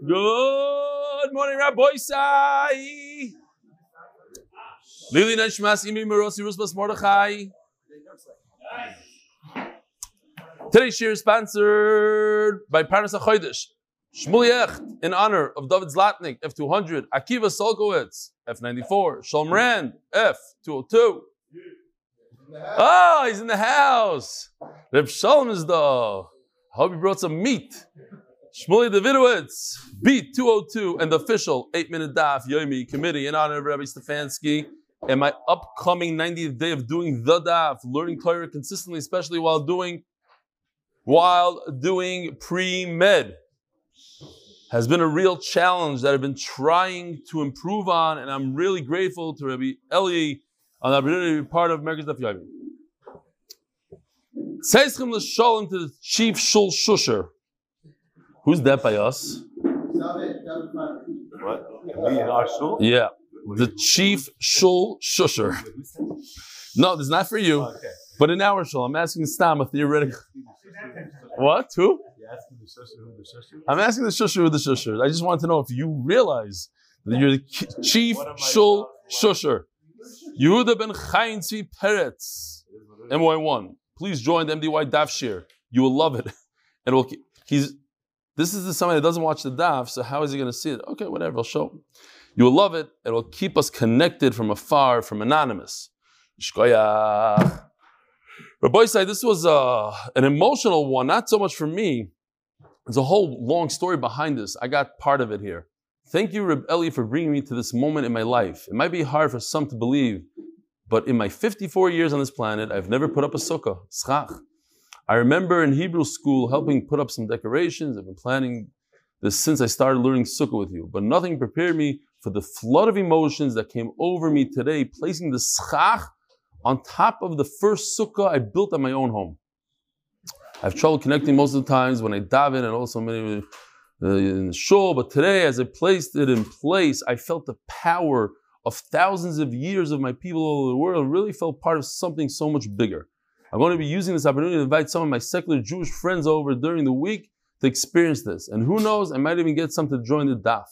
Good morning, Rabbi Sai. Lili Neshmas Imi Merosi Rusbas Mordechai. Today's shir is sponsored by Parnas HaChodesh. Shmuel in honor of David Zlatnik, F200. Akiva Solkowitz, F94. Shalom F202. Oh, ah, he's in the house. Reb Shalom is the. Hope he brought some meat. Shmuley Davidowitz, beat 202, and the official 8 minute daf Yomi committee in honor of Rabbi Stefansky and my upcoming 90th day of doing the daf, learning Torah consistently, especially while doing while doing pre-med has been a real challenge that I've been trying to improve on, and I'm really grateful to Rabbi Eli on the opportunity to be part of America's Daf Yomi. Tzeichem l'sholem to the chief shul shusher. Who's that by us? What? We in our shul? Yeah, the chief shul shusher. No, this is not for you, Okay. but in our shul, I'm asking Stam a theoretical. What? Who? You asking the shusher who the shusher? I'm asking the shusher with the shusher. I just want to know if you realize that you're the chief What am I shul shusher. Yehuda ben Chaim Tzvi Peretz, MY1. Please join the MDY Daf Shir. You will love it. And it will, he's, this is the somebody that doesn't watch the Daf, so how is he going to see it? Okay, whatever, I'll show him. You will love it. It will keep us connected from afar, from anonymous. Shkoyach. Rabbi say this was uh, an emotional one, not so much for me. There's a whole long story behind this. I got part of it here. Thank you, Reb Eli, for bringing me to this moment in my life. It might be hard for some to believe, but in my 54 years on this planet, I've never put up a sukkah. I remember in Hebrew school helping put up some decorations. I've been planning this since I started learning sukkah with you, but nothing prepared me for the flood of emotions that came over me today, placing the schach on top of the first sukkah I built at my own home. I have trouble connecting most of the times when I daven and also many uh, in the shul, but today, as I placed it in place, I felt the power of thousands of years of my people all over the world really felt part of something so much bigger. I'm going to be using this opportunity to invite some of my secular Jewish friends over during the week to experience this. And who knows, I might even get some to join the daf.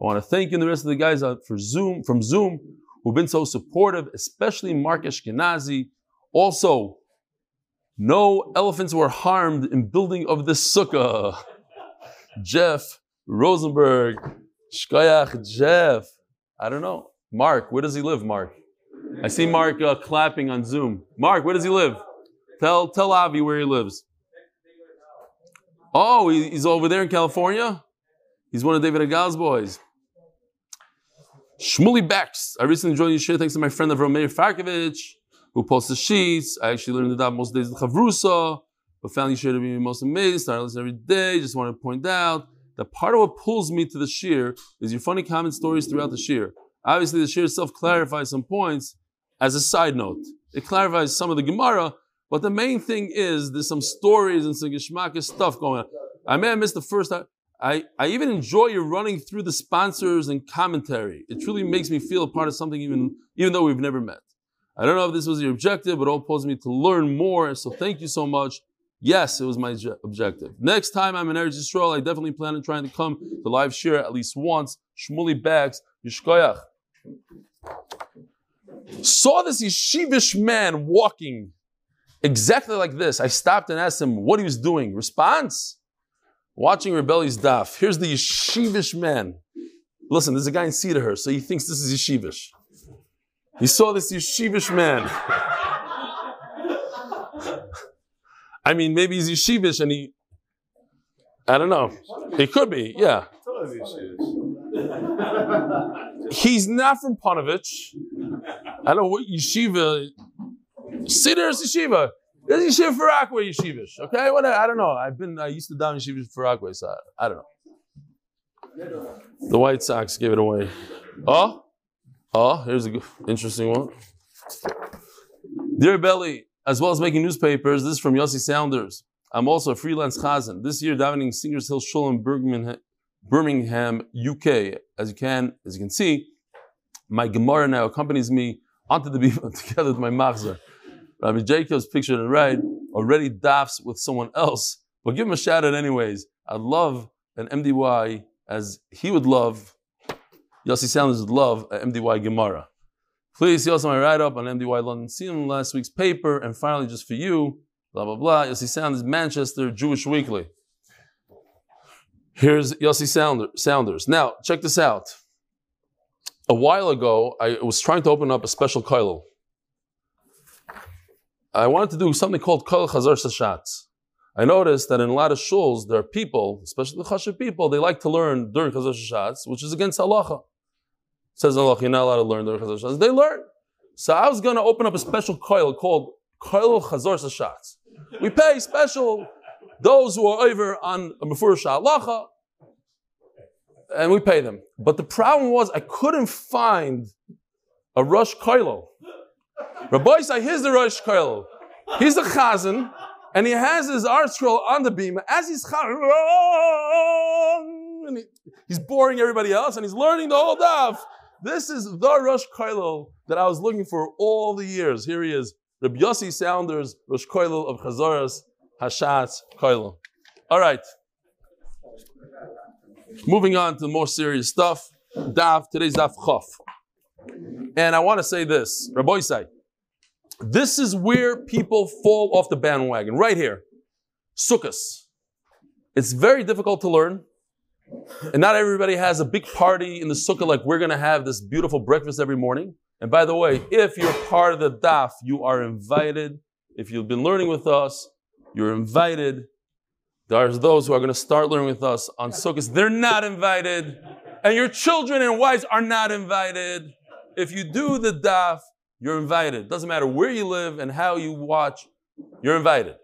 I want to thank you and the rest of the guys for Zoom from Zoom who've been so supportive, especially Mark Ashkenazi. Also, no elephants were harmed in building of this sukkah. Jeff Rosenberg, Shkoyach Jeff. I don't know. Mark, where does he live, Mark? I see Mark uh, clapping on Zoom. Mark, where does he live? Tell tell Avi where he lives. Oh, he's over there in California. He's one of David Agal's boys. Shmuley Bex. I recently joined you share thanks to my friend Avram Meir Farkovich, who posts the sheets. I actually learned the daf most days of Chavrusa, but found you share to be most amazing. Started listening every day. Just want to point out that part of what pulls me to the shiur is your funny comment stories throughout the shiur. Obviously, the shiur itself clarifies some points. As a side note, it clarifies some of the Gemara, but the main thing is there's some stories and some Geshmaka stuff going on. I may have missed the first time. I, I even enjoy your running through the sponsors and commentary. It truly makes me feel a part of something even, even though we've never met. I don't know if this was your objective, but it all pulls me to learn more. So thank you so much. Yes, it was my je- objective. Next time I'm in Eretz Yisrael, I definitely plan on trying to come to live shiur at least once. Shmuli Bags, Yishkoyach. Saw this yeshivish man walking exactly like this. I stopped and asked him what he was doing. Response? Watching rebellious daf. Here's the yeshivish man. Listen, there's a guy in Cedar, so he thinks this is yeshivish. He saw this yeshivish man. I mean, maybe he's yeshivish and he, I don't know. He could be, yeah. He's not from Panovich. I don't know what yeshiva. Is yeshiva. This is yeshiva for Rockaway yeshivish. Okay, what I don't know. I've been I used to down yeshivish for Rockaway, so I, I don't know. The White Sox gave it away. Oh, oh, here's a good, interesting one. Dear Belly, as well as making newspapers, this is from Yossi Sounders. I'm also a freelance chazan. This year, davening Singers Hill Shul in Birmingham, UK. As you can, as you can see, my Gemara now accompanies me onto the beach together with my machzor. Rabbi Jacobs pictured and right already dafs with someone else, but give him a shout out anyways. I'd love an MDY as he would love, Yossi Sanders would love a MDY Gemara. Please see also my write up on MDY London Seen last week's paper, and finally, just for you, blah blah blah. Yossi Sanders, Manchester Jewish Weekly. Here's Yossi Sounders. Now, check this out. A while ago, I was trying to open up a special koilel. I wanted to do something called koilel chazar sashatz. I noticed that in a lot of shuls, there are people, especially the chashiv people, they like to learn during chazar sashatz, which is against halacha. says in halacha, you're not allowed to learn during chazar sashatz. They learn. So I was going to open up a special coil called koil chazar sashatz. We pay special those who are over on mefurish halacha, and we pay them. But the problem was I couldn't find a Rush Koilo. Rabbi say, here's the Rosh Koilo. He's the Chazan, and he has his ArtScroll on the beam. As he's and he, he's boring everybody else, and he's learning the whole daf. This is the Rosh Koilo that I was looking for all the years. Here he is, Rabbi Yossi Sounders, Rosh Koilo of Chazaras, Hashatz Koilo. All right. Moving on to more serious stuff. Daf, today's Daf Chaf. And I want to say this, Rabbi say, this is where people fall off the bandwagon, right here. Sukkahs. It's very difficult to learn. And not everybody has a big party in the sukkah like we're going to have this beautiful breakfast every morning. And by the way, if you're part of the daf, you are invited. If you've been learning with us, you're invited. There's those who are going to start learning with us on Sukkot. They're not invited. And your children and wives are not invited. If you do the daf, you're invited. Doesn't matter where you live and how you watch, you're invited.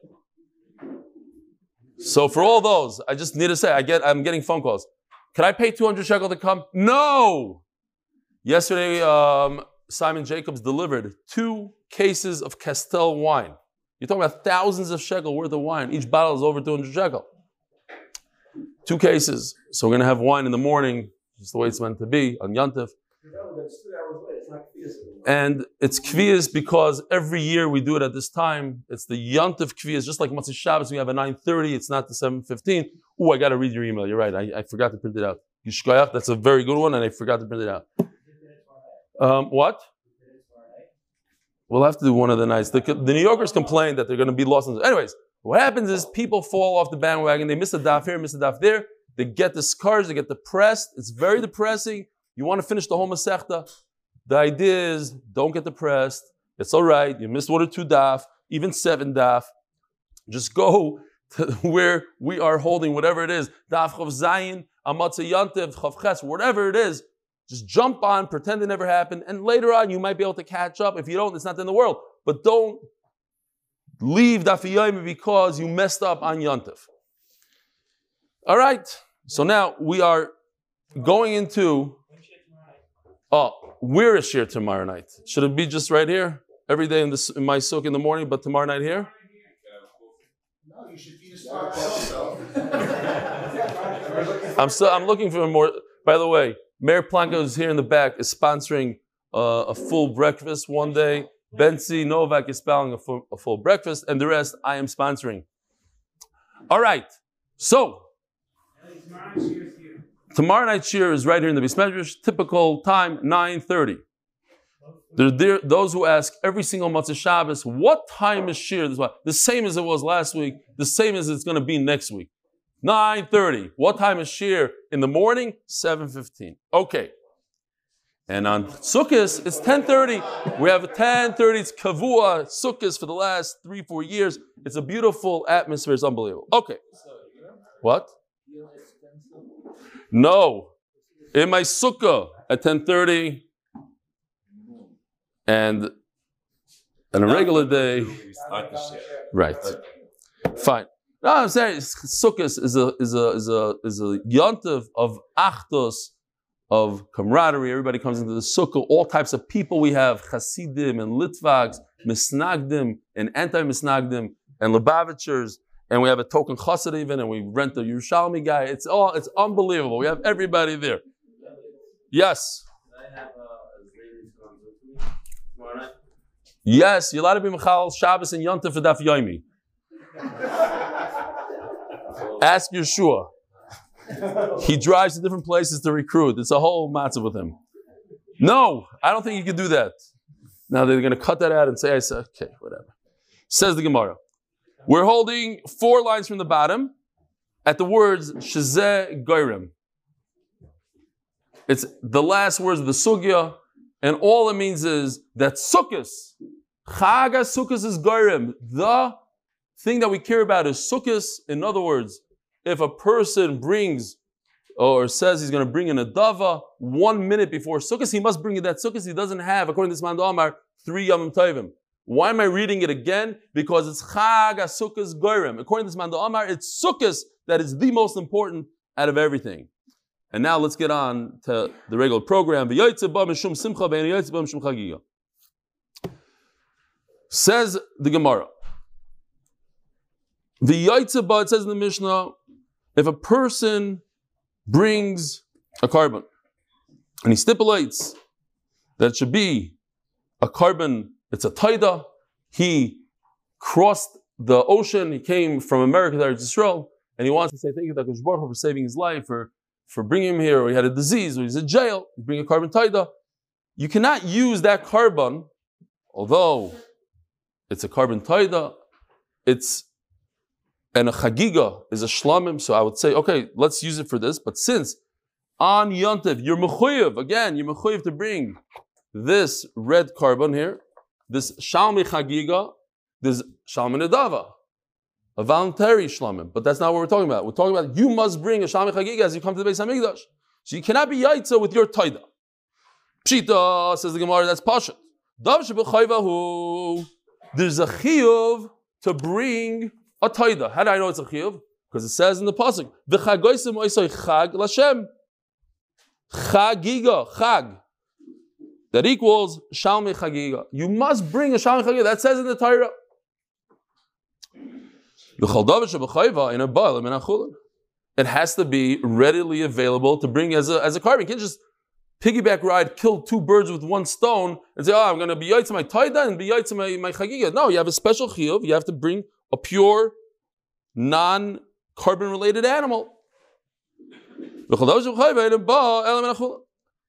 So for all those, I just need to say, I get, I'm getting phone calls. Can I pay 200 shekel to come? No! Yesterday, um, Simon Jacobs delivered two cases of Castel wine. You're talking about thousands of shekel worth of wine. Each bottle is over 200 shekel. Two cases. So we're going to have wine in the morning, just the way it's meant to be, on Yantif. And it's kvias because every year we do it at this time. It's the Yantif kvias, just like Matzah Shabbos, we have a 9.30, it's not the 7.15. Oh, I got to read your email. You're right. I, I forgot to print it out. Yishkoyach, that's a very good one, and I forgot to print it out. Um, what? We'll have to do one of the nights. The, the New Yorkers complain that they're going to be lost. Anyways, what happens is people fall off the bandwagon. They miss a daf here, miss a daf there. They get discouraged. They get depressed. It's very depressing. You want to finish the whole masechta. The idea is don't get depressed. It's all right. You missed one or two daf, even seven daf. Just go to where we are holding whatever it is. Daf chav zayin, amatza yantiv, chav ches, whatever it is. Just jump on, pretend it never happened, and later on you might be able to catch up. If you don't, it's not in the world. But don't leave Daf because you messed up on Yontif. All right. So now we are going into. Oh, a Shir tomorrow night? Should it be just right here? Every day in, this, in my soak in the morning, but tomorrow night here? No, you should I'm so I'm looking for more. By the way, Mayor Planko is here in the back is sponsoring uh, a full breakfast one day. Benzi Novak is spelling a full, a full breakfast, and the rest I am sponsoring. All right, so tomorrow night shiur is right here in the Bismedrash. Typical time 9:30. There, there, those who ask every single Matzah Shabbos, what time is Shir? The same as it was last week, the same as it's going to be next week. 9.30. What time is Shir? In the morning? 7.15. Okay. And on Sukkot, it's 10.30. We have a 10.30. It's Kavua Sukkot for the last three, four years. It's a beautiful atmosphere. It's unbelievable. Okay. What? No. In my Sukkah at 10.30 and on a regular day. Right. Fine. No, I'm saying Sukkot is a is a is a is a yontiv of achtos, of camaraderie. Everybody comes into the sukkah. All types of people we have: Hasidim and Litvaks, Misnagdim and anti-Misnagdim and Lubavitchers, and we have a token chassid even, and we rent a Yerushalmi guy. It's all it's unbelievable. We have everybody there. Yes. Yes, you're allowed to be Michal Shabbos and Yontif for Daf Yomi. Ask Yeshua. He drives to different places to recruit. It's a whole matzah with him. No, I don't think you can do that. Now they're going to cut that out and say, I said, okay, whatever. Says the Gemara. We're holding four lines from the bottom at the words Shazeh Goyrim. It's the last words of the Sugya, and all it means is that Sukkot, Chaga Sukkot is Goyrim. The thing that we care about is Sukkot. In other words, if a person brings or says he's going to bring in a dava one minute before Sukkot, he must bring in that Sukkot. He doesn't have, according to this man Amar, three Yom Tovim. Why am I reading it again? Because it's Chag Sukkot Goyrim. According to this man Amar, it's Sukkot that is the most important out of everything. And now let's get on to the regular program. Says the Gemara. The it says in the Mishnah, if a person brings a korban and he stipulates that it should be a korban, it's a taida, he crossed the ocean, he came from America to Israel, and he wants to say thank you to Baruch for saving his life, or for bringing him here, or he had a disease, or he's in jail, you bring a korban taida. You cannot use that korban, although it's a korban taida, it's and a chagiga is a shlamim, so I would say, okay, let's use it for this. But since on Yontiv, you're mechuyev, again, you're mechuyev to bring this red korban here, this shalmi chagiga, this shalmi nedava, a voluntary shlamim. But that's not what we're talking about. We're talking about you must bring a shalmi chagiga as you come to the Beis Hamikdash. So you cannot be yaitza with your taida. Pshita says the Gemara, that's pashat. There's a chiyuv to bring a taida. How do I know it's a chiyuv? Because it says in the pasuk, "V'chagoisim oisoi chag lashem." Chagiga, chag. That equals shalmi chagiga. You must bring a shalmi chagiga. That says in the Torah. It has to be readily available to bring as a, as a korban. You can't just piggyback ride, kill two birds with one stone, and say, oh, I'm going to be yaitz my taida and be yaitz my, my chagiga. No, you have a special chiyuv. You have to bring a pure, non korban related animal.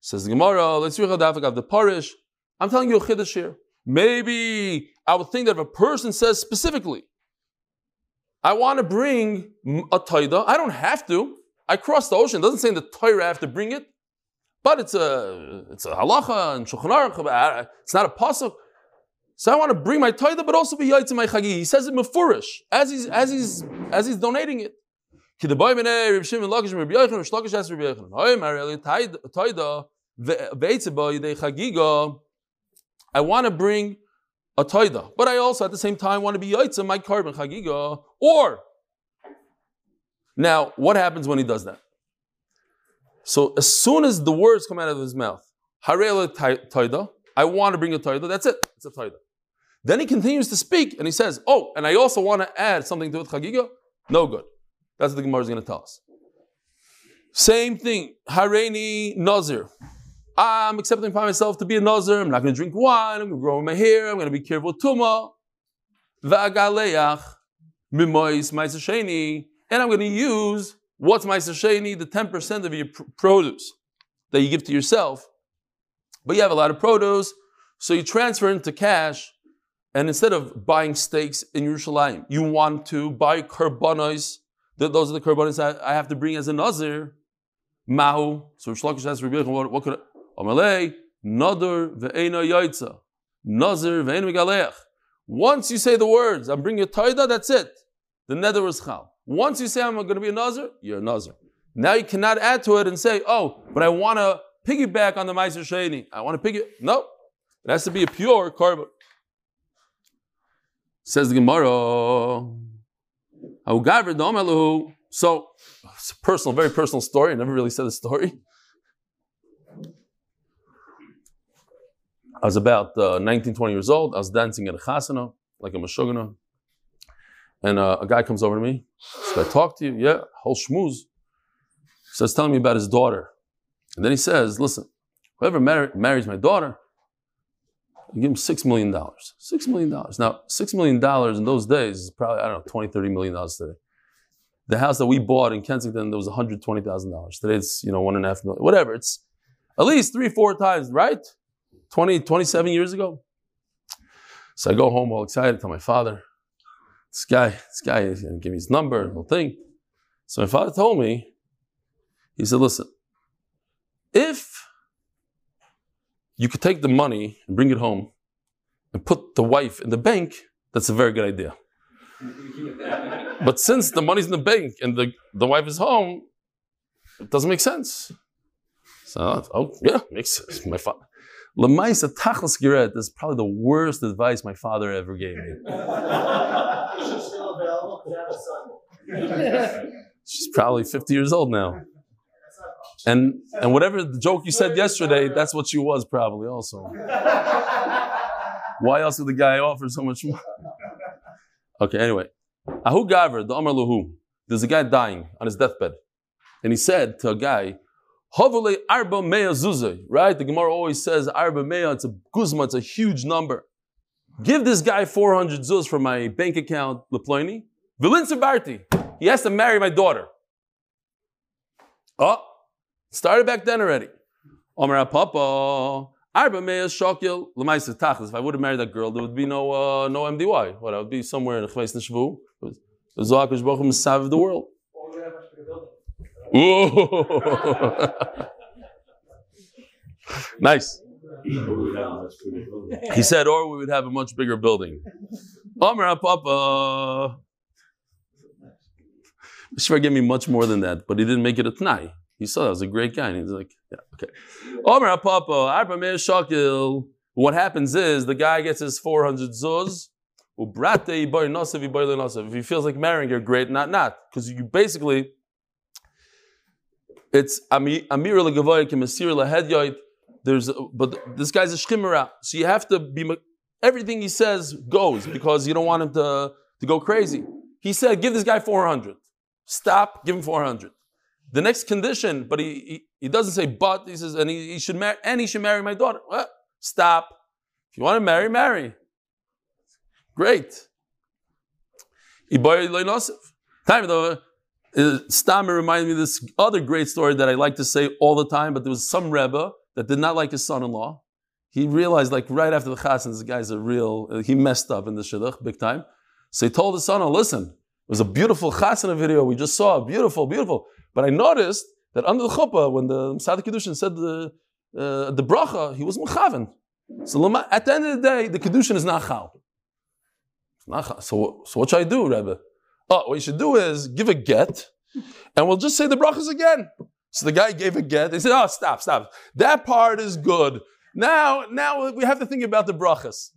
Says the Gemara, let's read of the parish. I'm telling you a chiddush here. Maybe I would think that if a person says specifically, I want to bring a taida, I don't have to. I cross the ocean. It doesn't say in the Torah I have to bring it, but it's a it's a halacha and shulchan aruch. It's not a pasuk. So I want to bring my taida, but also be in my chagi. He says it mefurish as he's as he's as he's donating it. I want to bring a taida, but I also at the same time want to be yaitz my korban chagiga. Or now, what happens when he does that? So as soon as the words come out of his mouth, harele taida, I want to bring a taida. That's it. It's a taida. Then he continues to speak and he says, Oh, and I also want to add something to it, Chagiga. No good. That's what the Gemara is going to tell us. Same thing, Hareini Nazir. I'm accepting by myself to be a Nazir. I'm not going to drink wine. I'm going to grow my hair. I'm going to be careful with Tuma. Va'agaleach mimois ma'isasheni. And I'm going to use what's ma'isasheni, the 10% of your pr- produce that you give to yourself. But you have a lot of produce, so you transfer into cash and instead of buying steaks in Yerushalayim, you want to buy karbanos. Those are the karbanos I have to bring as a nazir. Mahu. So Shlakish says, what, what could Amalei, Nadur ve'ena yaitza. Ve'ena megaleach. Once you say the words, I'm bringing a taida, that's it. The nether was chal. Once you say I'm going to be a nazir, you're a nazir. Now you cannot add to it and say, oh, but I want to piggyback on the Meiser Sheni. I want to piggy. No. It has to be a pure korban. Says the Gemara, so it's a personal, very personal story. I never really said the story. I was about uh, 19, 20 years old. I was dancing at a chasana, like a mashugana. And uh, a guy comes over to me. Should I talk to you? Yeah, whole schmooze. He starts telling me about his daughter. And then he says, listen, whoever mar- marries my daughter, you give him $6 million. $6 million. Now, $6 million in those days is probably, I don't know, $20, 30 million dollars today. The house that we bought in Kensington, there was $120,000. Today it's, you know, one and a half million, whatever. It's at least three, four times, right? 20, 27 years ago. So I go home all excited, tell my father, this guy, this guy is going to give me his number, the whole thing. So my father told me, he said, listen, if you could take the money and bring it home and put the wife in the bank, that's a very good idea. but since the money's in the bank and the, the wife is home, it doesn't make sense. So, oh, yeah, makes sense. My father. Lamaisa tachlis giret is probably the worst advice my father ever gave me. She's probably 50 years old now. And and whatever the joke you said yesterday, that's what she was probably also. Why else would the guy offer so much more? Okay, anyway. Ahu Gaver, the Amar Lahu. There's a guy dying on his deathbed. And he said to a guy, Hovule arba mea zuzay. Right? The Gemara always says arba mea, it's a guzma, it's a huge number. Give this guy 400 zuz from my bank account, Leploini. Vilin Barti. He has to marry my daughter. Oh, started back then already. Omer Papa. Arba mea shokil l'maisa tachlis. If I would have married that girl, there would be no uh, no MDY. What? I would be somewhere in Chveis Nishvu. The Zohar Baruch Hu of the world. Or we have a much bigger building. Ooh. nice. He said, or we would have a much bigger building. Omer Papa. Shver gave me much more than that, but he didn't make it a t'nai. He saw that was a great guy, and he's like, yeah, okay. Omer Papa, Arba Meir Shakil. What happens is the guy gets his 400 zuz. If he feels like marrying her, great, not not. Because you basically, it's ami- amir legavoy kemasir lahedyoit. There's, but this guy's a shchimera, so you have to be. Everything he says goes because you don't want him to to go crazy. He said, "Give this guy 400. Stop. Give him 400." The next condition, but he, he, he doesn't say but. He says, and he, he should marry, and he should marry my daughter. Well, stop. If you want to marry, marry. Great. Time uh, Stammer reminded me of this other great story that I like to say all the time, but there was some Rebbe that did not like his son-in-law. He realized, like right after the chassan, this guy's a real, uh, he messed up in the shidduch big time. So he told his son, listen, it was a beautiful chassan video we just saw, beautiful, beautiful. But I noticed that under the chuppah, when the Sadik Kedushin said the, uh, the bracha, he was mechaven. So at the end of the day, the Kedushin is not chal. Not chal. So, so what should I do, Rebbe? Oh, what you should do is give a get, and we'll just say the brachas again. So the guy gave a get. They said, "Oh, stop, stop. That part is good. Now, now we have to think about the brachas.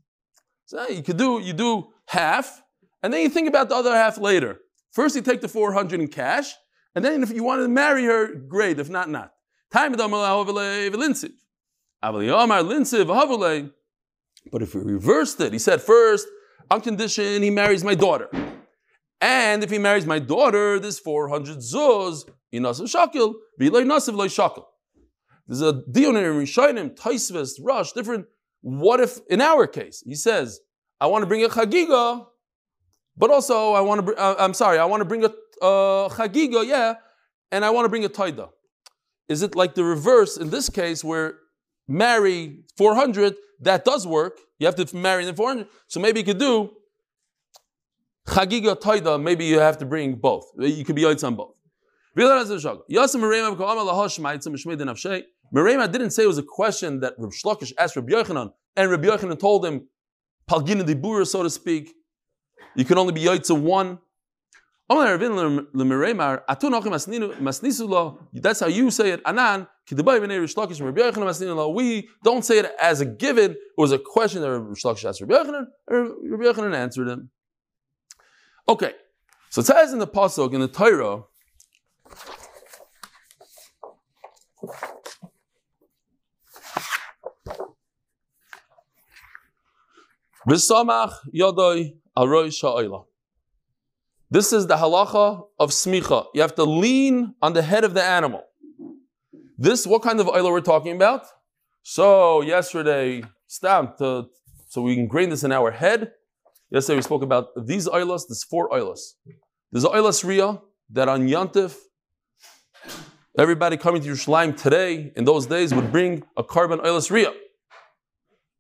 So you could do you do half, and then you think about the other half later. First, you take the four hundred in cash, and then if you want to marry her, great. If not, not. Time But if we reversed it, he said first, on condition he marries my daughter. And if he marries my daughter, this 400 zuz, inasav shakil, v'ilay nasav loy shakil. There's a dioner, Rishonim, Taisvis, Rush, different. What if, in our case, he says, I want to bring a chagiga, but also I want to, uh, I'm sorry, I want to bring a uh, chagiga, yeah, and I want to bring a taida. Is it like the reverse in this case where marry 400, that does work. You have to marry the 400. So maybe you could do chagiga taida, maybe you have to bring both. You could be yoitz on both. Merema didn't say it was a question that Reb Shlokish asked Reb Yochanan, and Reb Yochanan told him, Palgina de Bura, so to speak, you can only be yoitza one. That's how you say it. Anan, we don't say it as a given. It was a question that Reb Shlokish asked Reb Yochanan, and Reb Yochanan answered him. Okay, so it says in the pasuk in the Torah. This is the halacha of smicha. You have to lean on the head of the animal. This, what kind of oila we're talking about? So yesterday, stamped, uh, so we can grain this in our head. Yesterday we spoke about these oilas, there's four oilas. There's oilas ria, that on Yantif, everybody coming to Yerushalayim today, in those days, would bring a korban oilus riyah.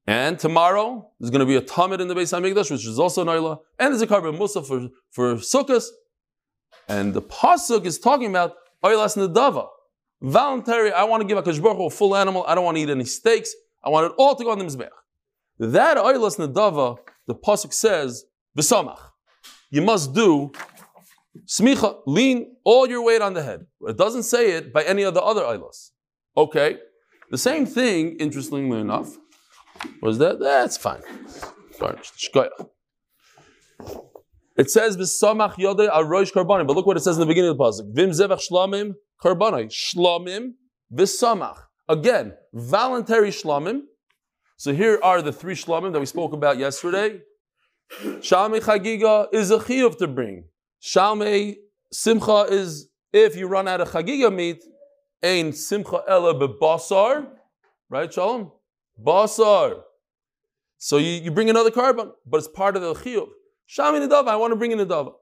And tomorrow, there's going to be a Talmud in the Beis HaMikdash, which is also an oilah, and there's a korban musa for, for Sukkot. And the Pasuk is talking about oilas nedava. Voluntary, I want to give a Baruch a full animal, I don't want to eat any steaks, I want it all to go on the Mizbech. That oilas nedava, the Pasuk says, v'samach. You must do smicha, lean all your weight on the head. It doesn't say it by any of the other oilas. Okay. The same thing, interestingly enough, was that? That's fine. It says v'samach yodei aroish karbanim, but look what it says in the beginning of the pasuk. Vim zevach shlamim karbanai shlamim v'samach. Again, voluntary shlamim. So here are the three shlamim that we spoke about yesterday. Shalmei chagiga is a chiyuv to bring. Shalmei simcha is if you run out of chagiga meat. Ein simcha ela bebasar, right? Shalom, basar. So you, you bring another korban, but it's part of the chiyuv. Shami nedava, I want to bring in nedava.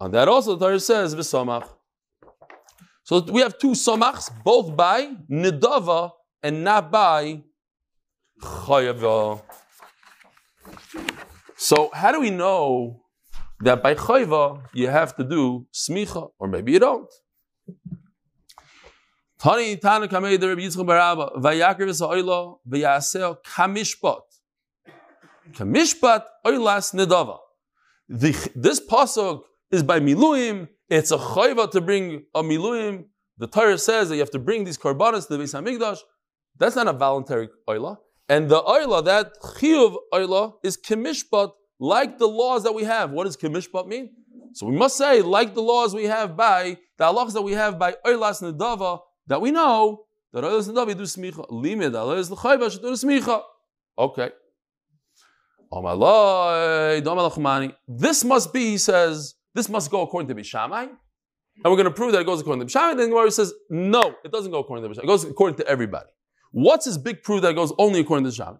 On that also the Torah says v'samach. So we have two samachs, both by nedava and not by chayava. So how do we know that by chayva you have to do smicha, or maybe you don't? Tani Tana Kamei the Rabbi Yitzchak Baraba Vayakir V'Sa'oilo V'Yaseo Kamishpat Kamishpat Oilas Nedava this pasuk is by miluim. It's a chayva to bring a miluim. The Torah says that you have to bring these korbanos to the Beis Hamikdash. That's not a voluntary oila. And the oila, that chiyuv oila, is kimishpat, like the laws that we have. What does kimishpat mean? So we must say, like the laws we have by the halachas that we have by oilas nedava, that we know that oilas nedava do smicha. Limid oilas l'chayva should do smicha. Okay. This must be, he says, this must go according to Bishamai. And we're going to prove that it goes according to Bishamai. Then the Gemara says, no, it doesn't go according to Bishamai. It goes according to everybody. What's his big proof that goes only according to Bishamai?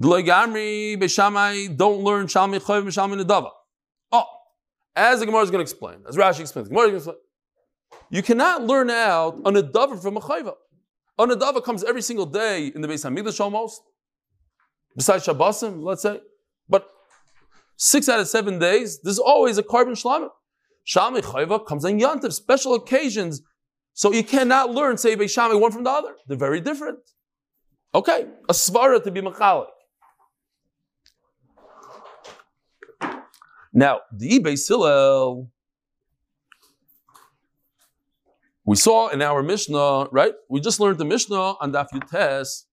Bishamai don't learn Shalmi Chayiv Bishamai Nedava. Oh, as the Gemara is going to explain, as Rashi explains, Gemara is going to explain, you cannot learn out a Nedava from a Chayiva. A Nedava comes every single day in the Beis Hamikdash almost besides Shabbosim, let's say. But six out of seven days, there's always a korban shlamim. Shami Chayva comes on Yantiv, special occasions. So you cannot learn, say, Shami one from the other. They're very different. Okay, a svara to be machalik. Now, the Beis we saw in our Mishnah, right? We just learned the Mishnah on Daf Yutes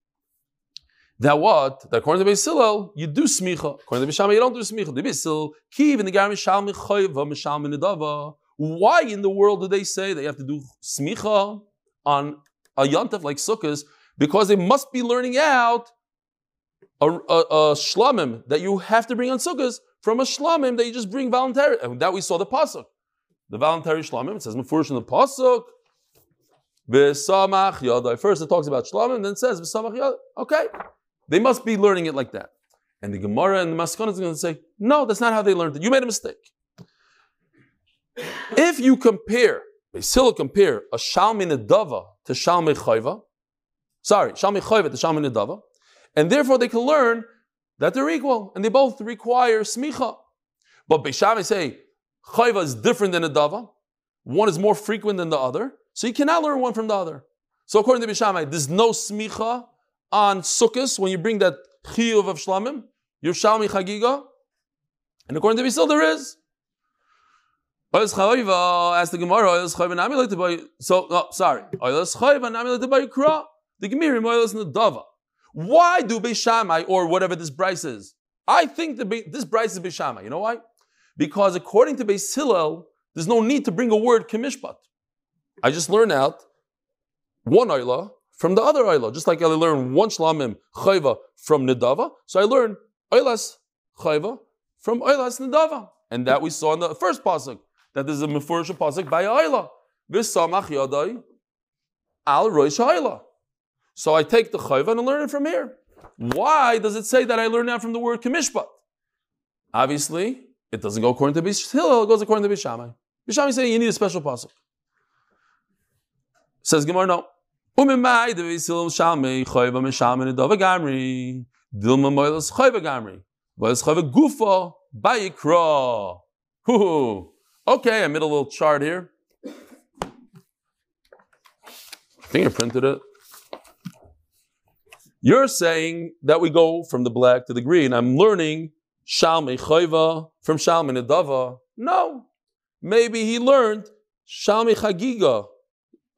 that what? That according to Beis you do smicha. According to Bishama, you don't do smicha. The Beis Hillel, kiv in the gar mishal michoyva mishal minidava. Why in the world do they say they have to do smicha on a yontif like sukkahs? Because they must be learning out a, a, a shlamim that you have to bring on sukkahs from a shlamim that you just bring voluntary. And that we saw the pasuk. The voluntary shlamim, it says mafurish in the pasuk. V'samach yadai. First it talks about shlamim, then it says v'samach yadai. Okay. They must be learning it like that. And the Gemara and the Maskana is going to say, no, that's not how they learned it. You made a mistake. If you compare, still compare a Shalmi Nedava to Shalmi Chayva, sorry, Shalmi Chayva to Shalmi Nedava, and therefore they can learn that they're equal and they both require smicha. But Beishami say Chayva is different than Nedava. One is more frequent than the other, so you cannot learn one from the other. So according to Bishamai, there's no smicha on Sukkot when you bring that chiyuv of shlamim, Yerushalmi chagiga, and according to Bisil there is. Ask the so no, sorry. The Gemara Why do Beishamai or whatever this Bryce is? I think the, this Bryce is Beishamai. You know why? Because according to Beis Hillel, there's no need to bring a word kamishpat. I just learned out one oila from the other Oila. Just like I learned one Shlamim Chayva from Nidava, so I learned Oilas Chayva from Oilas Nidava. And that we saw in the first pasuk that there's a Mefurish pasuk by Oila. V'samach yadai al roish Oila. So I take the Chayva and learn it from here. Why does it say that I learn that from the word Kamishpat? Obviously, it doesn't go according to Bish it goes according to Bishamai. Bishami saying you need a special pasuk. Says Gemara, no. Umimai de visil shalmei choyva mishalmei nedava gamri. Dilma moilas choyva gamri. Moilas choyva gufa bayikra. Hoo. Okay, I made a little chart here. Fingerprinted it. You're saying that we go from the black to the green. I'm learning Shalmei Choiva from Shalmei Nedava. No. Maybe he learned Shalmei Chagiga,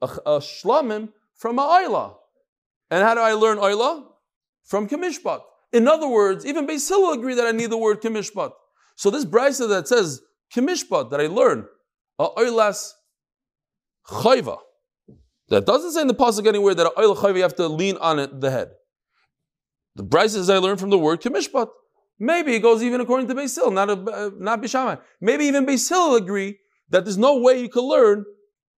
a, a from a Ayla. And how do I learn Ayla? From Kamishpat. In other words, even Beis Hillel agree that I need the word Kamishpat. So this brisa that says Kamishpat that I learn, a Aylas Chayva. That doesn't say in the pasuk anywhere that a Ayla Chayva you have to lean on it, the head. The says I learned from the word Kamishpat. Maybe it goes even according to Hillel, not, a, uh, not Bishamai. Maybe even Beis Hillel agree that there's no way you can learn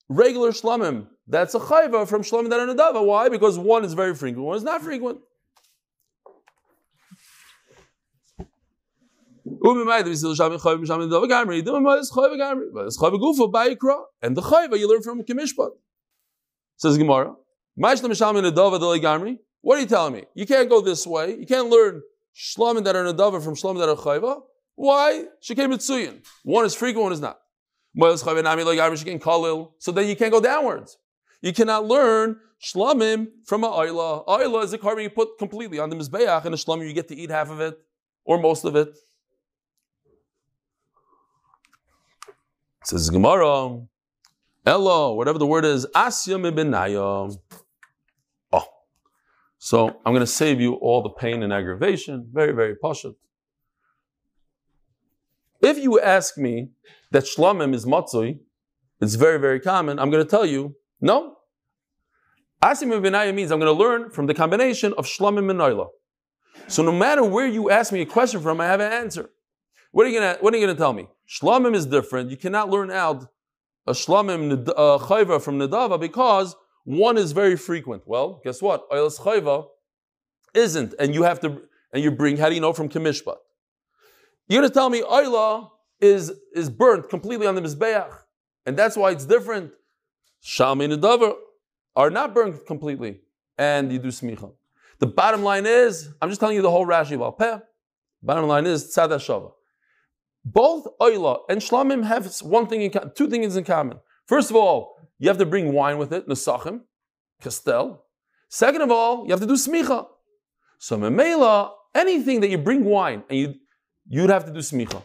regular shlamim. That's a chayva from shlamim that are nadava. Why? Because one is very frequent, one is not frequent. And the chayva you learn from Kimishpat. Says Gemara. What are you telling me? You can't go this way. You can't learn shlamim that are nadava from shlamim that are chayva. Why? Shekem mitzuyin. One is frequent, one is not. So then you can't go downwards. You cannot learn shlamim from a ayla. Ayla is a korban you put completely on the mizbeach, and a shlamim you get to eat half of it or most of it. Says Gemara, Elo, whatever the word is, asya mibinayam. Oh, so I'm going to save you all the pain and aggravation. Very, very poshut. If you ask me that shlamim is matzoi, it's very, very common, I'm going to tell you, no. Asim Binaya means I'm going to learn from the combination of shlamim and noila. So no matter where you ask me a question from, I have an answer. What are you to, what are you going to tell me? Shlamim is different. You cannot learn out a shlamim uh, chayva from nadava because one is very frequent. Well, guess what? Oilas chayva isn't, and you have to, and you bring. How do you know from kamishpat? You're going to tell me oila is is burnt completely on the mizbeach, and that's why it's different. Shalmi nadavar are not burnt completely, and you do smicha. The bottom line is, I'm just telling you the whole Rashi of Peh. Bottom line is tzad shava. Both oila and shlamim have one thing in two things in common. First of all, you have to bring wine with it, nesachim, kastel. Second of all, you have to do smicha. So memela, anything that you bring wine and you you'd have to do smicha.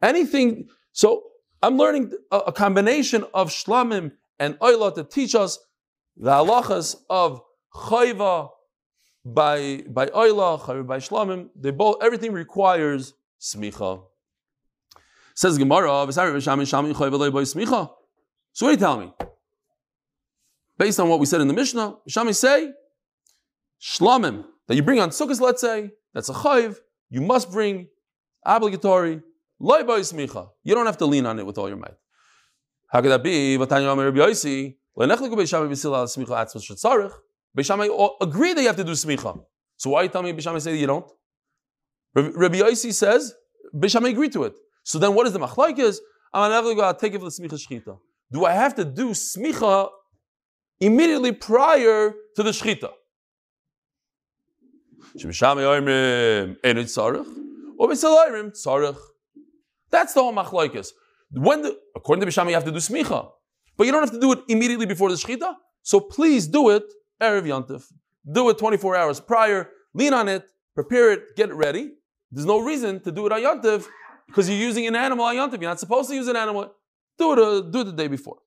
Anything. So I'm learning a, a combination of shlamim and oila to teach us the halachas of chayva by by oila, chayva by shlamim. They both everything requires smicha. Says Gemara, So what do you tell me? Based on what we said in the Mishnah, Shami say, shlamim, that you bring on sukkahs, let's say, that's a chayv, you must bring obligatory, loy smicha. You don't have to lean on it with all your might. How could that be? Beishamai agree that you have to do smicha. So why do you tell me Beishamai say you don't? Rabbi Yossi says Beishamai agreed to it. So then what is the machlaik is? I'm never going to take it for the smicha shchita. Do I have to do smicha immediately prior to the shchita? That's the whole machlaikis. When the, according to Bisham, you have to do smicha, but you don't have to do it immediately before the shechita. So please do it erev yantif. Do it 24 hours prior. Lean on it, prepare it, get it ready. There's no reason to do it on yantif because you're using an animal on Yontif. You're not supposed to use an animal. Do it, uh, do it the day before.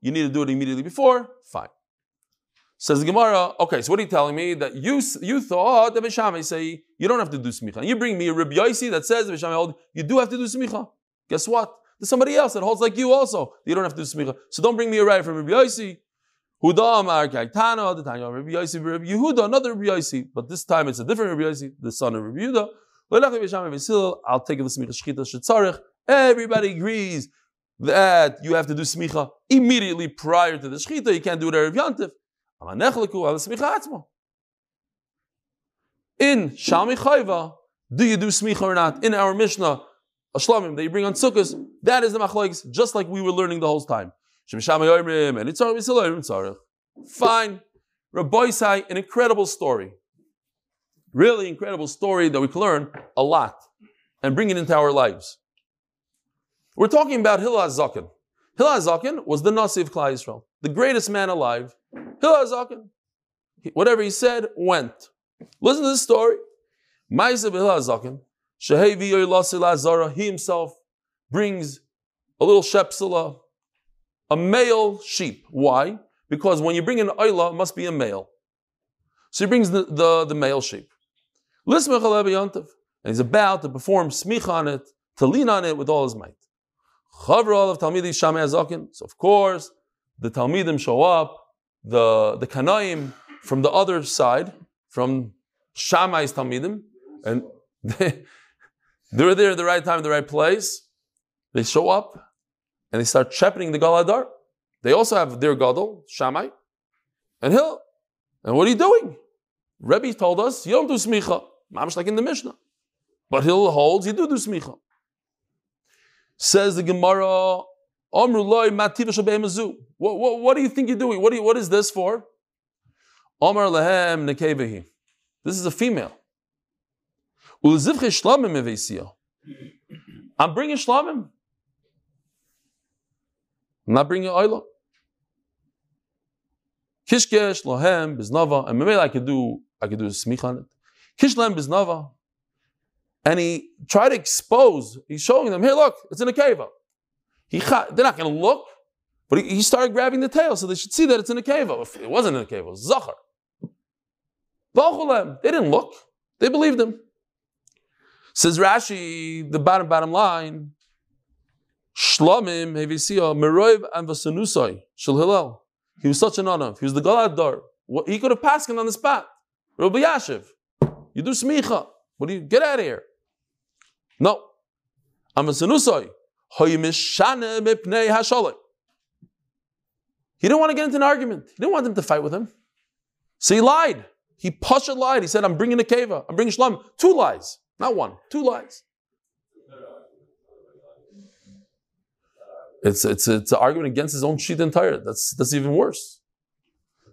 You need to do it immediately before. Fine. Says the Gemara, okay, so what are you telling me? That you you thought that Bishami say you don't have to do smicha. You bring me a Rabbi Yosi that says Bishami you do have to do smicha. Guess what? There's somebody else that holds like you also. You don't have to do smicha. So don't bring me a right from Rabbi Yosi. Huda Amar Kaitana, the Tanya Rabbi Yosi, Rabbi Yehuda, another Rabbi Yosi, but this time it's a different Rabbi Yosi, the son of Rabbi Yehuda. I'll take the smicha shchita shetzarich. Everybody agrees that you have to do smicha immediately prior to the shchita. You can't do it erev yantif. In Shami Chayva, do you do smicha or not? In our Mishnah, a shlamim that you bring on sukkahs, that is the machlokes, just like we were learning the whole time. Fine. Rabbi Sai, an incredible story. Really incredible story that we can learn a lot and bring it into our lives. We're talking about Hillel Zakin. Hillel Zakin was the Nasi of Klal Yisrael, the greatest man alive. Hillel Zakin. Whatever he said went. Listen to this story. Ma'aseh Hillel Zakin. Shehevi Yoylasil He himself brings a little shepsula, a male sheep. Why? Because when you bring an oila, it must be a male. So he brings the, the, the male sheep. And he's about to perform smicha on it, to lean on it with all his might. Chavra of Talmidi Shamei. So of course, the Talmidim show up, the, the Kanaim from the other side, from Shammai's Talmidim, and they, they're there at the right time, the right place. They show up, and they start shepherding the Galadar. They also have their Gadol, Shammai, and Hill. And what are you doing? Rebbe told us, you don't do smicha. Mamish like in the Mishnah. But Hill holds, you do do smicha. Says the Gemara, what, what, what do you think you're doing? What, you, what is this for? Omar lehem nekevehi. This is a female. I'm bringing shlamim. I'm not bringing oila. Kishkesh lohem biznava, and maybe I could do I could do a smich on it. Kishlam biznava, and he tried to expose. He's showing them, here, look, it's in a cave. He they're not going to look, but he, he, started grabbing the tail so they should see that it's in a cave. If it wasn't in a cave, it was zachar. They didn't look. They believed him. Says Rashi, the bottom bottom line. Shlomim hevisia uh, meroiv and vasanusai shel Hillel. He was such an honor. He was the Galadar. He could have passed him on the spot. Rabbi Yashiv, you do smicha. What do you get out of here? No. Amasanusai. He didn't want to get into an argument. He didn't want them to fight with him. So he lied. He pasha lied. He said, I'm bringing a keva. I'm bringing shlam. Two lies. Not one. Two lies. It's, it's, it's an argument against his own sheet entire. That's, that's even worse.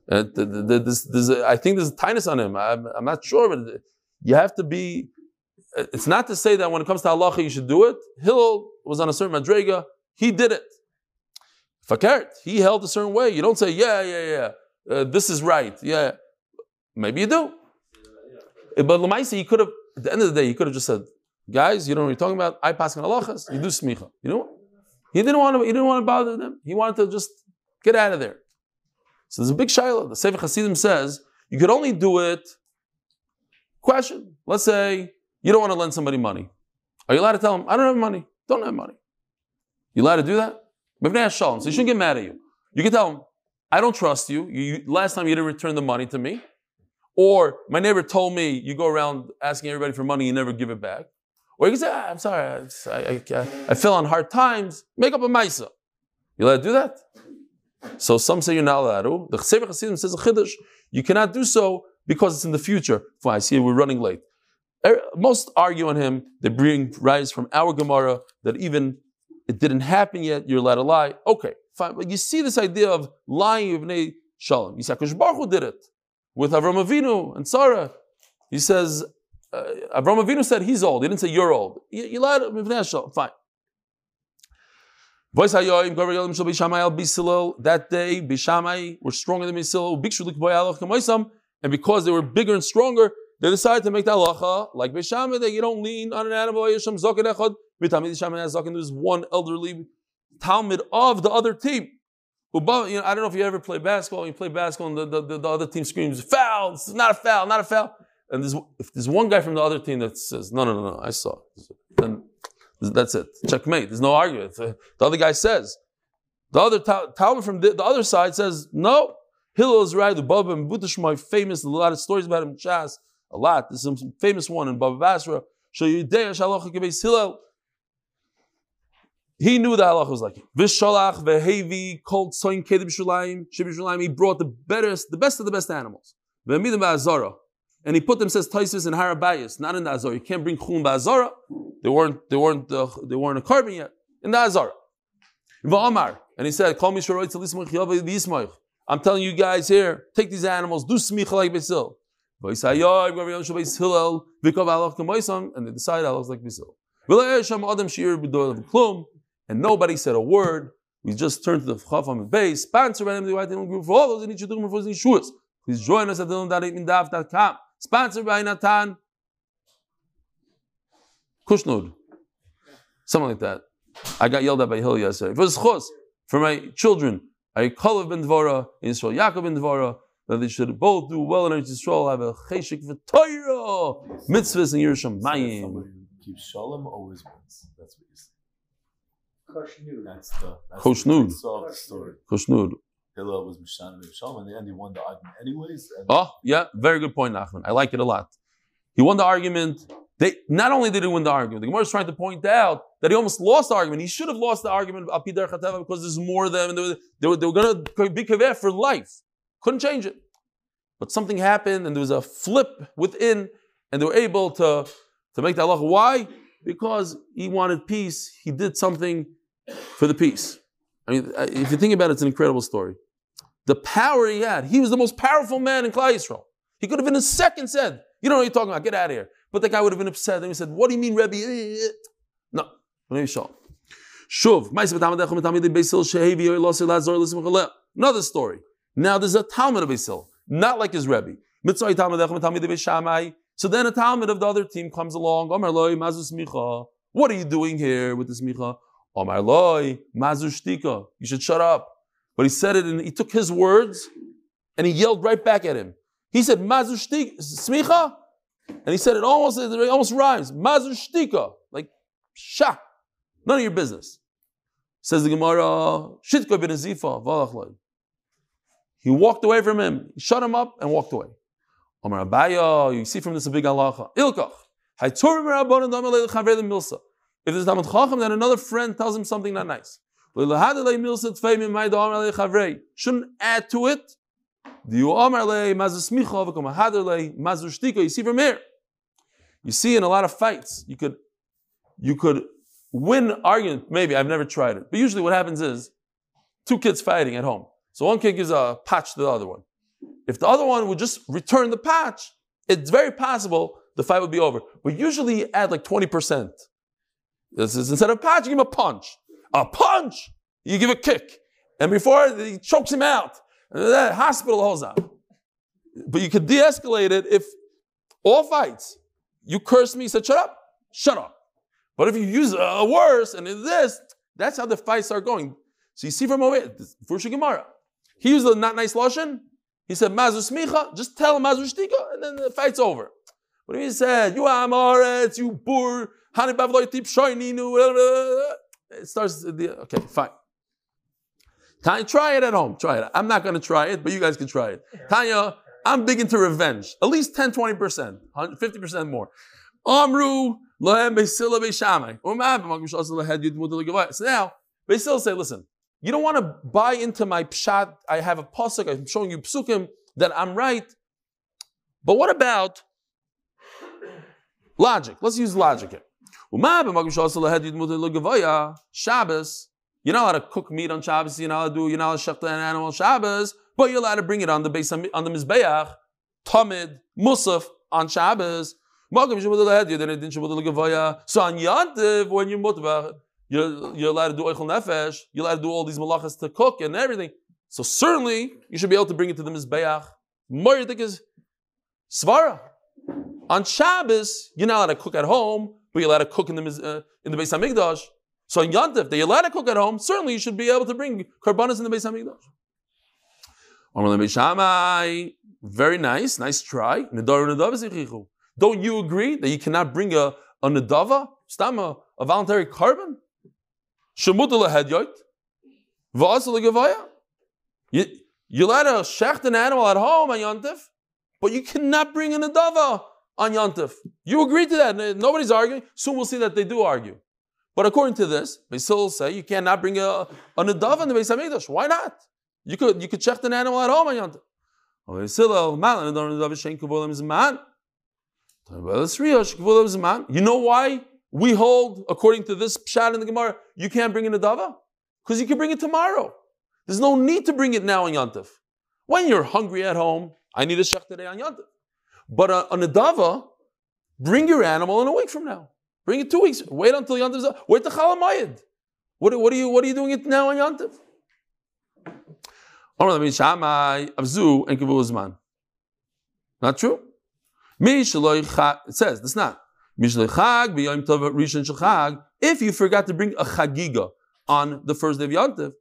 Uh, this, this, I think there's a tightness on him. I'm, I'm not sure, but you have to be. It's not to say that when it comes to halacha you should do it. Hillel was on a certain madrega. He did it. Fakert, he held a certain way. You don't say, yeah, yeah, yeah, uh, this is right. Yeah, maybe you do. But Lamaisi, he could have, at the end of the day, he could have just said, guys, you know what you're talking about? I pass on halachas, you do smicha. You know He didn't want to, he didn't want to bother them. He wanted to just get out of there. So there's a big shiloh. The Sefer Hasidim says, you could only do it. Question. Let's say you don't want to lend somebody money. Are you allowed to tell them, I don't have money? Don't have money. You allowed to do that? So you shouldn't get mad at you. You can tell them, I don't trust you. you. Last time you didn't return the money to me. Or my neighbor told me you go around asking everybody for money, you never give it back. Or you can say, ah, I'm sorry, I, I, I, I fell on hard times. Make up a maisa. You allowed to do that? So some say you're not allowed to. The Sefer Hasidim says a chiddush. You cannot do so because it's in the future. Fine, I see we're running late. Er, most argue on him. They bring rise from our Gemara that even it didn't happen yet. You're allowed to lie. Okay, fine. But you see this idea of lying with Bnei Shalom. Yisrael Baruch Hu did it with Avram Avinu and Sarah. He says uh, Avram Avinu said he's old. He didn't say you're old. You, lied with Bnei Shalom. Fine. That day, Bishamai were stronger than Misil, and because they were bigger and stronger, they decided to make the halacha like Bishamai that you don't lean on an animal. There's one elderly Talmud of the other team. You know, I don't know if you ever play basketball. You play basketball, and the, the, the other team screams, "Foul! It's not a foul! Not a foul!" And there's, if there's one guy from the other team that says, "No, no, no, no, I saw," then that's it. Checkmate. There's no argument. The other guy says. The other Talmud from the, the, other side says, no, Hillel is right. The Baba and Butishmai famous. A lot of stories about him Chas. A lot. There's some famous one in Baba Basra. Hillel. He knew the halacha was like Vishalach vehevi called soin kedim shulayim. He brought the best, the best of the best animals. Ve'midim ba'azara, and he put them says Taisus in Harabayas, not in the Azara. You can't bring Chulin Ba'azara. They weren't they weren't uh, they weren't a korban yet in the Azara. And he said, "Call me Sharoy Talismach Yava Yismaich." I'm telling you guys here, take these animals, do smicha like Basil. And they decided Allah was like Basil. And nobody said a word. We just turned to the Chafam base, sponsor by the group for all those in each of the Yeshuas. Please join us at the Sponsored by Natan Kushnud. Something like that. I got yelled at by Hill yesterday. For for my children, Kalev ben Dvora, in Israel Yaakov ben Dvora, that they should both do well in Eretz Yisrael, have a cheshik v'toyro, mitzvahs in Yerushalayim. Somebody who keeps shalom always wins. That's what you say. That's the that's Koshnud. the solve story. Kushnud. Hillel was Mishanim of Shalom. In the end, he won the argument anyways. And Oh, yeah, very good point, Nachman. I like it a lot. He won the argument. They not only did he win the argument, the Gemara is trying to point out that he almost lost the argument. He should have lost the argument of Chateva because there's more of them and they were, they were, going to be kaver for life. Couldn't change it. But something happened and there was a flip within and they were able to, to make the Allah. Why? Because he wanted peace. He did something for the peace. I mean, if you think about it, it's an incredible story. The power he had, he was the most powerful man in Klal Yisrael. He could have in a second said, You don't know what you're talking about, get out of here. But the guy would have been upset and he said, What do you mean, Rebbe? Eh, No, let me show. Shuv, another story. Now there's a Talmud of Basil, not like his Rebbe. So then a Talmud of the other team comes along. What are you doing here with the smicha? Omar loy. You should shut up. But he said it and he took his words and he yelled right back at him. He said smicha, and he said it almost it almost rhymes. Like sha, none of your business. Says the Gemara, shitka bin azifa. He walked away from him. Shut him up and walked away. Omar Abaye, you see from this a big halacha. Ilkach. If there's Talmud Chacham, then another friend tells him something not nice. Shouldn't add to it. You see from here. You see in a lot of fights, you could you could win argument. Maybe I've never tried it, but usually what happens is two kids fighting at home. So one kid gives a patch to the other one. If the other one would just return the patch, it's very possible the fight would be over. But usually you add like 20%. This is instead of patch, you give him a punch. A punch! You give a kick. And before he chokes him out. The hospital holds out. But you could de-escalate it if all fights, you curse me, said, shut up, shut up. But if you use a worse and this, that's how the fights are going. So you see from over Furusha Gemara. He used a not nice lashon. He said, Mazu smicha, just tell him Mazu shtika, and then the fight's over. But he said, You amoretz, you bur, hani bavloy tip shoyninu, it starts, the, okay, fine. Try it at home. Try it. I'm not going to try it, but you guys can try it. Tanya, I'm big into revenge. At least 10, 20%, 50% more. Amru. So now, Basil say, listen, you don't want to buy into my pshat. I have a pasuk. I'm showing you psukim that I'm right. But what about logic? Let's use logic here. Shabbos. You're not allowed to cook meat on Shabbos. You're not allowed to do. You're not allowed to shecht an animal on Shabbos. But you're allowed to bring it on the base on the mizbeach, tamid, musaf on Shabbos. So on Yantiv, when you're mutbach, you're, you're allowed to do oichel nefesh, you're allowed to do all these malachas to cook and everything. So certainly, you should be able to bring it to the Mizbeach. Moiridik is svara. On Shabbos, you're not allowed to cook at home, but you're allowed to cook in the, uh, in the Beis HaMikdash. So on Yantif, that you're allowed to cook at home, certainly you should be able to bring karbanas in the Beis HaMikdash. Very nice, nice try. Don't you agree that you cannot bring a, a nadava, stama, a voluntary korban? Shemutal hedyot, v'asal gevaya. You you let a shecht an animal at home on Yontif, but you cannot bring a nadava on Yontif. You agree to that. Nobody's arguing. Soon we'll see that they do argue. But according to this, they still say you cannot bring a, a nadava in the Beis Hamikdash. Why not? You could you could shecht an animal at home on Yontif. You know why we hold, according to this pshat in the Gemara, you can't bring in a dava? Because you can bring it tomorrow. There's no need to bring it now on Yantif. When you're hungry at home, I need a shech today on Yantif. But uh, on a dava, bring your animal in a week from now. Bring it two weeks. Wait until Yantif. Wait the Chalamayid. What, what, are you, what are you doing it now on Yantif? Not true. It says, that's not. If you forgot to bring a chagiga on the first day of Yantiv,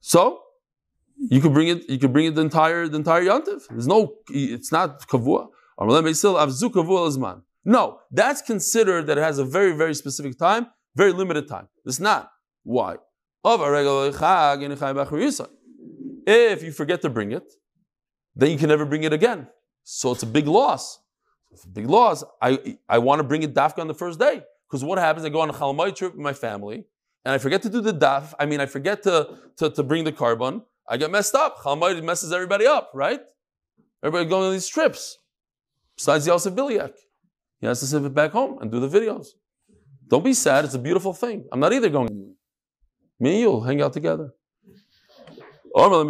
so you could bring it. You could bring it the entire the entire Yantiv. There's no. It's not kavua. No, that's considered that it has a very very specific time, very limited time. It's not. Why? If you forget to bring it, then you can never bring it again. So it's a big loss. It's a big loss. I, I want to bring it dafka on the first day. Because what happens? I go on a chalamai trip with my family, and I forget to do the daf. I mean, I forget to, to, to bring the korban. I get messed up. Chalamai messes everybody up, right? Everybody going on these trips. Besides Yosef Biliak. He has to sit back home and do the videos. Don't be sad. It's a beautiful thing. I'm not either going. Me and you'll hang out together. So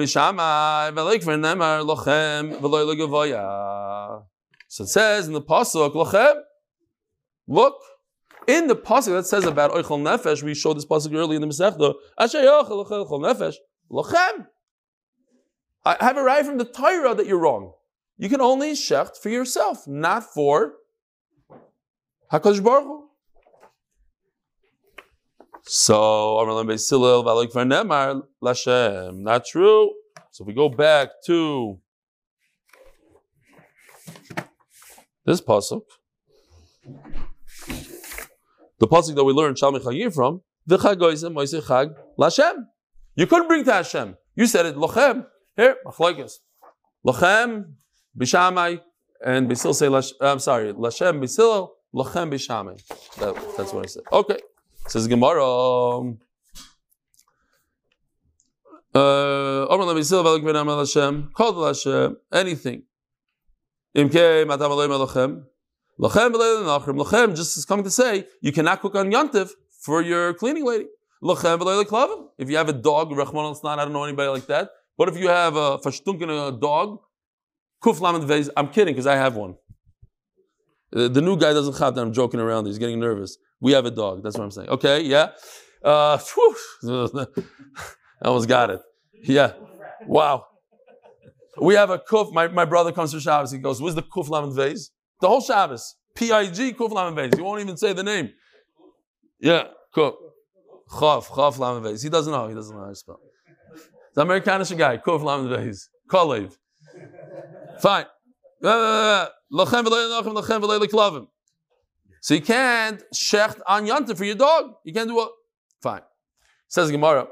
it says in the pasuk, lochem. Look, in the pasuk that says about oichel nefesh, we showed this pasuk earlier in the Masechta. Nefesh, lochem. I have a right from the Torah that you're wrong. You can only shecht for yourself, not for Hakadosh Baruch Hu. So, not true. So if we go back to this pasuk, the pasuk that we learned Shalmi from, the Chagoizim Moise Chag Lashem. You couldn't bring to Hashem. You said it Lochem. Here, Machlokes. Lochem Bishamai and Bisil say I'm sorry, Lashem Bisil Lochem Bishamai. That, that's what I said. Okay. Says Gemara. Uh, anything. Just is coming to say you cannot cook on Yantiv for your cleaning lady. If you have a dog, Rahman I don't know anybody like that. But if you have a fashtunkin a dog, I'm kidding because I have one. The, the new guy doesn't have that. I'm joking around. He's getting nervous. We have a dog. That's what I'm saying. Okay, yeah. Uh, I almost got it. Yeah. Wow. We have a kuf. My, my brother comes to Shabbos. He goes, Where's the kuf lamed vase? The whole Shabbos. P I G kuf lamed vase. He won't even say the name. Yeah, kuf. Chav, chav lamed vase. He doesn't know. He doesn't know how to spell. The Americanish guy. Kuf lamed vase. Kolev. Fine. Uh, V'lei so you can't shecht on yanta for your dog. You can't do what? Fine. Says Gemara.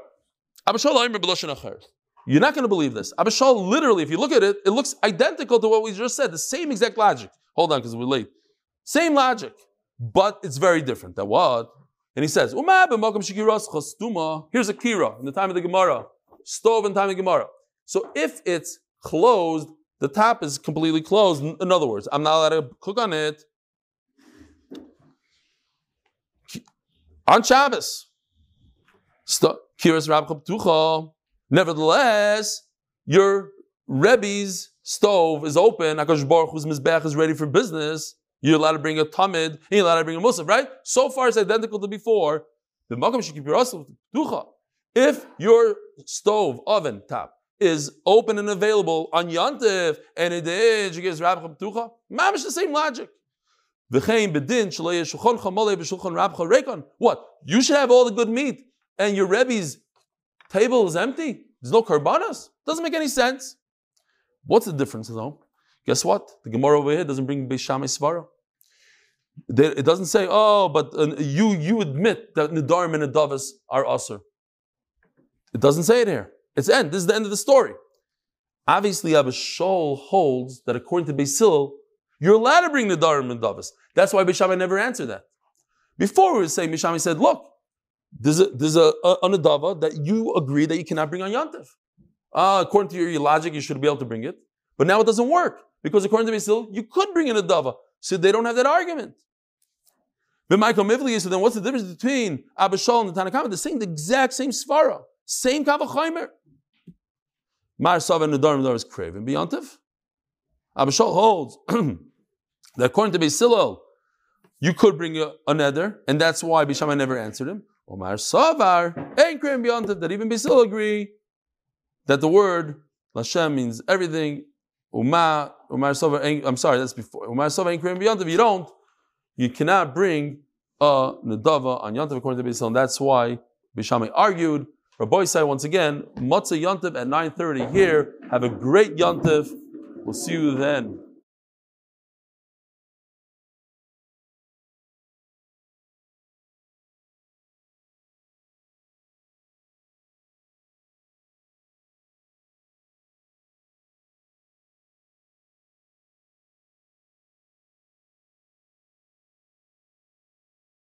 You're not going to believe this. Abba Shaul literally, if you look at it, it looks identical to what we just said. The same exact logic. Hold on, because we're late. Same logic, but it's very different. That what? And he says, Here's a kira in the time of the Gemara, stove in time of the Gemara. So if it's closed, the top is completely closed. In other words, I'm not allowed to cook on it. on Shabbos. Kiras Rab Nevertheless, your Rebbe's stove is open. Akash Baruch whose mizbech is ready for business. You're allowed to bring a tamid. You're allowed to bring a musaf, right? So far, it's identical to before. The makam should keep your ducha. If your stove oven top is open and available on Yantiv, and it is, you get Rabbi Ducha, mamish the same logic. What? You should have all the good meat, and your Rebbe's table is empty. There's no karbanas. Doesn't make any sense. What's the difference though? Guess what? The Gemara over here doesn't bring Beishamai Svara. It doesn't say, oh, but uh, you you admit that Nidarim and Nadavis are usher. It doesn't say it here. It's the end. This is the end of the story. Obviously, Abba Shaul holds that according to Basil, you're allowed to bring Nidarim and Davis. That's why Bishamai never answered that. Before we were saying, Bishamai said, look, there's a, there's a, a, a Nadava that you agree that you cannot bring on Yantif. uh, according to your logic, you should be able to bring it. But now it doesn't work because according to Basil, you could bring in a dava. So they don't have that argument. But Michael Mivli, so then what's the difference between Abba Shaul and the Tanakh? The same, the exact same svara, same kavachaymer. Mar Sav and Nadarim Dar is craven. Beyontiv. Abba Shaul holds that according to Basil, you could bring a, a and that's why Bishamai never answered him. Omar Savar, ain't craven beyond that even Basil agree that the word Lashem means everything. Uma, Umar Sova, I'm sorry, that's before. Umar Sova ain't beyond If you don't, you cannot bring a Nadava on Yantav according to Beisil, and that's why Bishamai argued. Rabbi say once again, Matzah Yantav at 9.30 here. Have a great Yantav. We'll see you then.